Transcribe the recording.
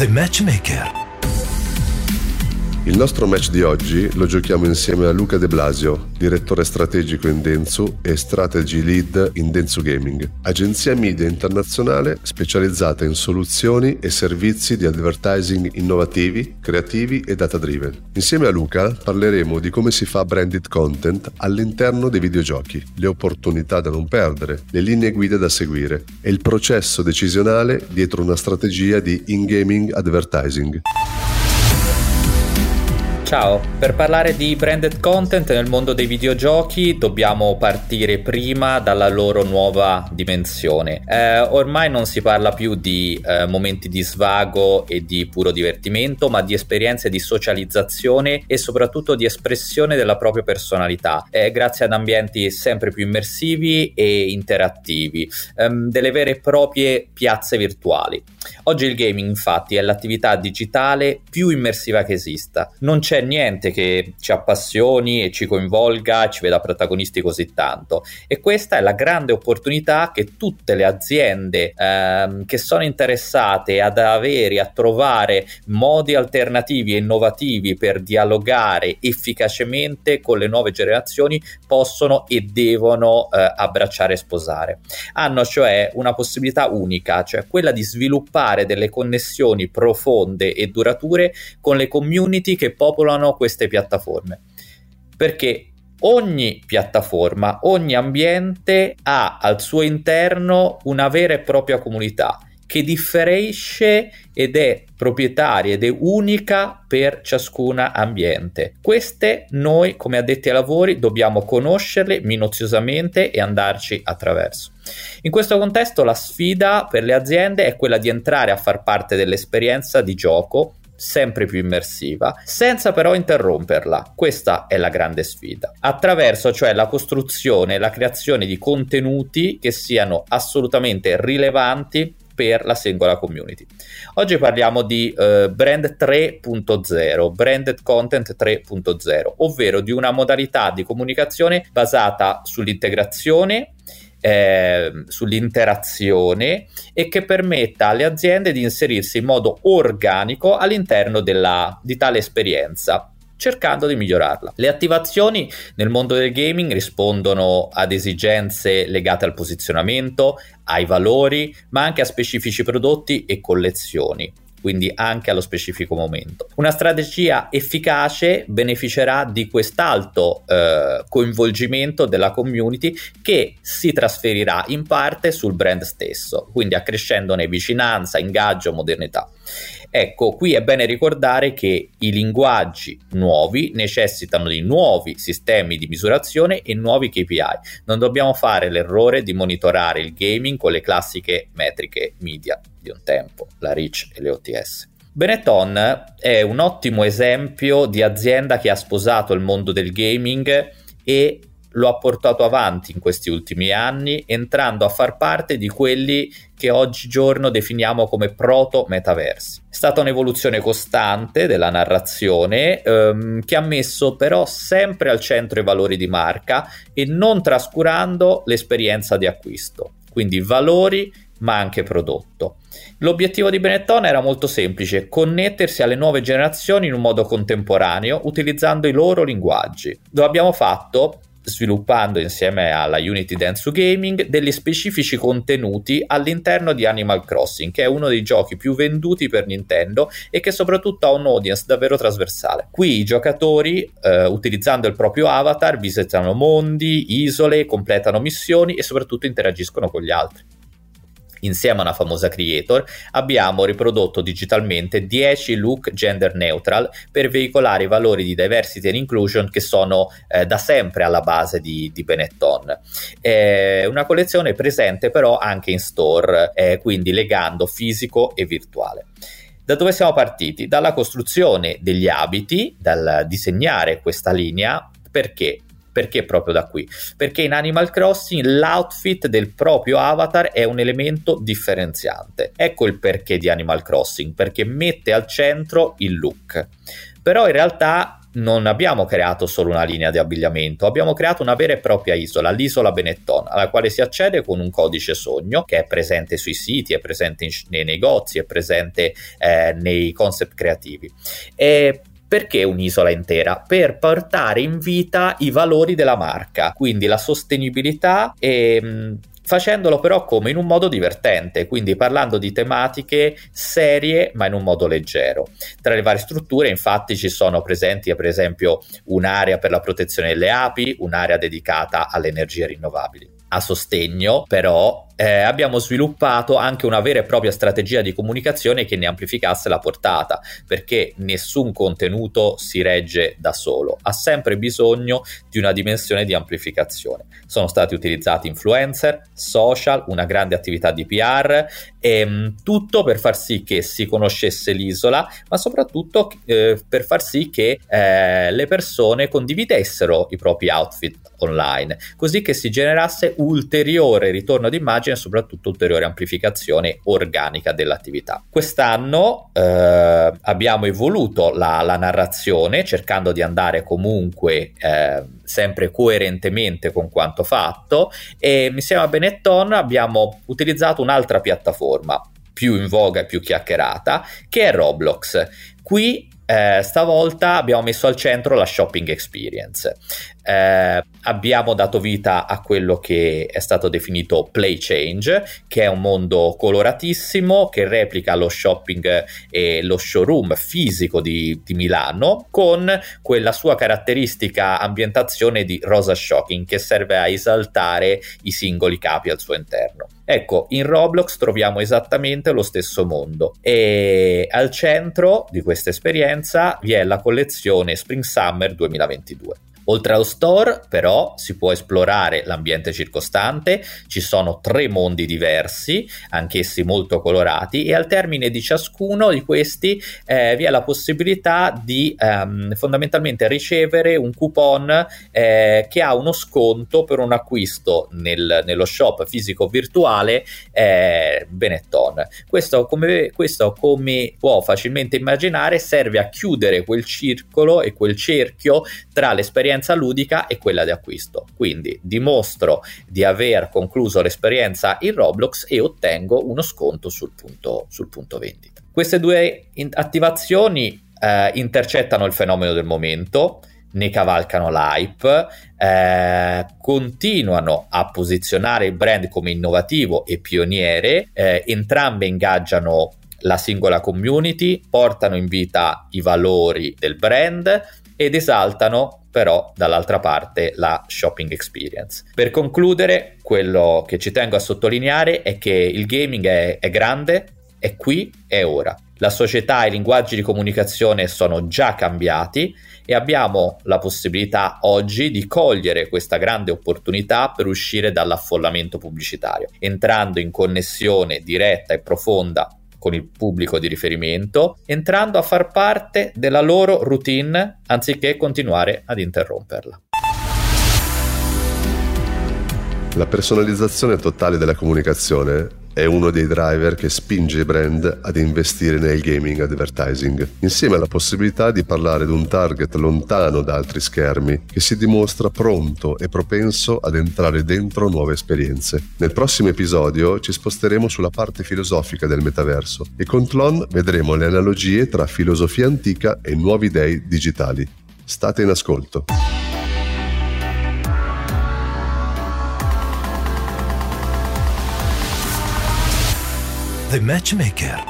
The Matchmaker il nostro match di oggi lo giochiamo insieme a Luca De Blasio, direttore strategico in Dentsu e strategy lead in Dentsu Gaming, agenzia media internazionale specializzata in soluzioni e servizi di advertising innovativi, creativi e data driven. Insieme a Luca parleremo di come si fa branded content all'interno dei videogiochi, le opportunità da non perdere, le linee guida da seguire e il processo decisionale dietro una strategia di in-gaming advertising. Ciao, per parlare di branded content nel mondo dei videogiochi dobbiamo partire prima dalla loro nuova dimensione. Eh, ormai non si parla più di eh, momenti di svago e di puro divertimento, ma di esperienze di socializzazione e soprattutto di espressione della propria personalità, eh, grazie ad ambienti sempre più immersivi e interattivi, ehm, delle vere e proprie piazze virtuali. Oggi il gaming infatti è l'attività digitale più immersiva che esista. Non c'è niente che ci appassioni e ci coinvolga, ci veda protagonisti così tanto. E questa è la grande opportunità che tutte le aziende ehm, che sono interessate ad avere, a trovare modi alternativi e innovativi per dialogare efficacemente con le nuove generazioni possono e devono eh, abbracciare e sposare. Hanno cioè una possibilità unica, cioè quella di sviluppare delle connessioni profonde e durature con le community che popolano queste piattaforme. Perché ogni piattaforma, ogni ambiente ha al suo interno una vera e propria comunità che differisce ed è proprietaria ed è unica per ciascuna ambiente. Queste noi come addetti ai lavori dobbiamo conoscerle minuziosamente e andarci attraverso. In questo contesto la sfida per le aziende è quella di entrare a far parte dell'esperienza di gioco sempre più immersiva, senza però interromperla. Questa è la grande sfida. Attraverso cioè la costruzione e la creazione di contenuti che siano assolutamente rilevanti per la singola community. Oggi parliamo di uh, brand 3.0, branded content 3.0, ovvero di una modalità di comunicazione basata sull'integrazione eh, sull'interazione e che permetta alle aziende di inserirsi in modo organico all'interno della, di tale esperienza cercando di migliorarla. Le attivazioni nel mondo del gaming rispondono ad esigenze legate al posizionamento, ai valori, ma anche a specifici prodotti e collezioni quindi anche allo specifico momento. Una strategia efficace beneficerà di quest'alto eh, coinvolgimento della community che si trasferirà in parte sul brand stesso, quindi accrescendone vicinanza, ingaggio, modernità. Ecco, qui è bene ricordare che i linguaggi nuovi necessitano di nuovi sistemi di misurazione e nuovi KPI. Non dobbiamo fare l'errore di monitorare il gaming con le classiche metriche media di un tempo, la REACH e le OTS. Benetton è un ottimo esempio di azienda che ha sposato il mondo del gaming e lo ha portato avanti in questi ultimi anni, entrando a far parte di quelli che oggigiorno definiamo come proto-metaversi. È stata un'evoluzione costante della narrazione ehm, che ha messo però sempre al centro i valori di marca e non trascurando l'esperienza di acquisto. Quindi valori ma anche prodotto. L'obiettivo di Benetton era molto semplice, connettersi alle nuove generazioni in un modo contemporaneo utilizzando i loro linguaggi. Lo abbiamo fatto sviluppando insieme alla Unity Dance Gaming degli specifici contenuti all'interno di Animal Crossing, che è uno dei giochi più venduti per Nintendo e che soprattutto ha un audience davvero trasversale. Qui i giocatori, eh, utilizzando il proprio avatar, visitano mondi, isole, completano missioni e soprattutto interagiscono con gli altri insieme a una famosa creator, abbiamo riprodotto digitalmente 10 look gender neutral per veicolare i valori di diversity and inclusion che sono eh, da sempre alla base di, di Benetton. È una collezione presente però anche in store, eh, quindi legando fisico e virtuale. Da dove siamo partiti? Dalla costruzione degli abiti, dal disegnare questa linea, perché? Perché proprio da qui? Perché in Animal Crossing l'outfit del proprio avatar è un elemento differenziante. Ecco il perché di Animal Crossing, perché mette al centro il look. Però in realtà non abbiamo creato solo una linea di abbigliamento, abbiamo creato una vera e propria isola, l'isola Benetton, alla quale si accede con un codice sogno che è presente sui siti, è presente in, nei negozi, è presente eh, nei concept creativi. E perché un'isola intera? Per portare in vita i valori della marca, quindi la sostenibilità e facendolo però come in un modo divertente, quindi parlando di tematiche serie ma in un modo leggero. Tra le varie strutture infatti ci sono presenti per esempio un'area per la protezione delle api, un'area dedicata alle energie rinnovabili a sostegno, però eh, abbiamo sviluppato anche una vera e propria strategia di comunicazione che ne amplificasse la portata, perché nessun contenuto si regge da solo, ha sempre bisogno di una dimensione di amplificazione. Sono stati utilizzati influencer, social, una grande attività di PR e mh, mm, tutto per far sì che si conoscesse l'isola, ma soprattutto eh, per far sì che eh, le persone condividessero i propri outfit online, così che si generasse ulteriore ritorno d'immagine e soprattutto ulteriore amplificazione organica dell'attività. Quest'anno eh, abbiamo evoluto la, la, narrazione cercando di andare comunque eh, sempre coerentemente con quanto fatto e insieme a Benetton abbiamo utilizzato un'altra piattaforma più in voga e più chiacchierata che è Roblox. Qui eh, stavolta abbiamo messo al centro la shopping experience. Eh, abbiamo dato vita a quello che è stato definito Play Change, che è un mondo coloratissimo che replica lo shopping e lo showroom fisico di, di Milano con quella sua caratteristica ambientazione di rosa shocking che serve a esaltare i singoli capi al suo interno. Ecco, in Roblox troviamo esattamente lo stesso mondo e al centro di questa esperienza vi è la collezione Spring Summer 2022. Oltre allo store, però, si può esplorare l'ambiente circostante, ci sono tre mondi diversi, anch'essi molto colorati, e al termine di ciascuno di questi eh, vi è la possibilità di ehm, fondamentalmente ricevere un coupon eh, che ha uno sconto per un acquisto nel, nello shop fisico virtuale eh, Benetton. Questo come, questo, come può facilmente immaginare, serve a chiudere quel circolo e quel cerchio tra l'esperienza l'esperienza ludica e quella di acquisto. Quindi dimostro di aver concluso l'esperienza in Roblox e ottengo uno sconto sul punto, sul punto vendita. Queste due in- attivazioni eh, intercettano il fenomeno del momento, ne cavalcano l'hype, eh, continuano a posizionare il brand come innovativo e pioniere, eh, entrambe ingaggiano la singola community, portano in vita i valori del brand ed esaltano però dall'altra parte la shopping experience. Per concludere, quello che ci tengo a sottolineare è che il gaming è, è grande, è qui, è ora. La società e i linguaggi di comunicazione sono già cambiati e abbiamo la possibilità oggi di cogliere questa grande opportunità per uscire dall'affollamento pubblicitario, entrando in connessione diretta e profonda con il pubblico di riferimento, entrando a far parte della loro routine anziché continuare ad interromperla. La personalizzazione totale della comunicazione è uno dei driver che spinge i brand ad investire nel gaming advertising, insieme alla possibilità di parlare ad un target lontano da altri schermi che si dimostra pronto e propenso ad entrare dentro nuove esperienze. Nel prossimo episodio ci sposteremo sulla parte filosofica del metaverso e con Tlon vedremo le analogie tra filosofia antica e nuovi dei digitali. State in ascolto. The Matchmaker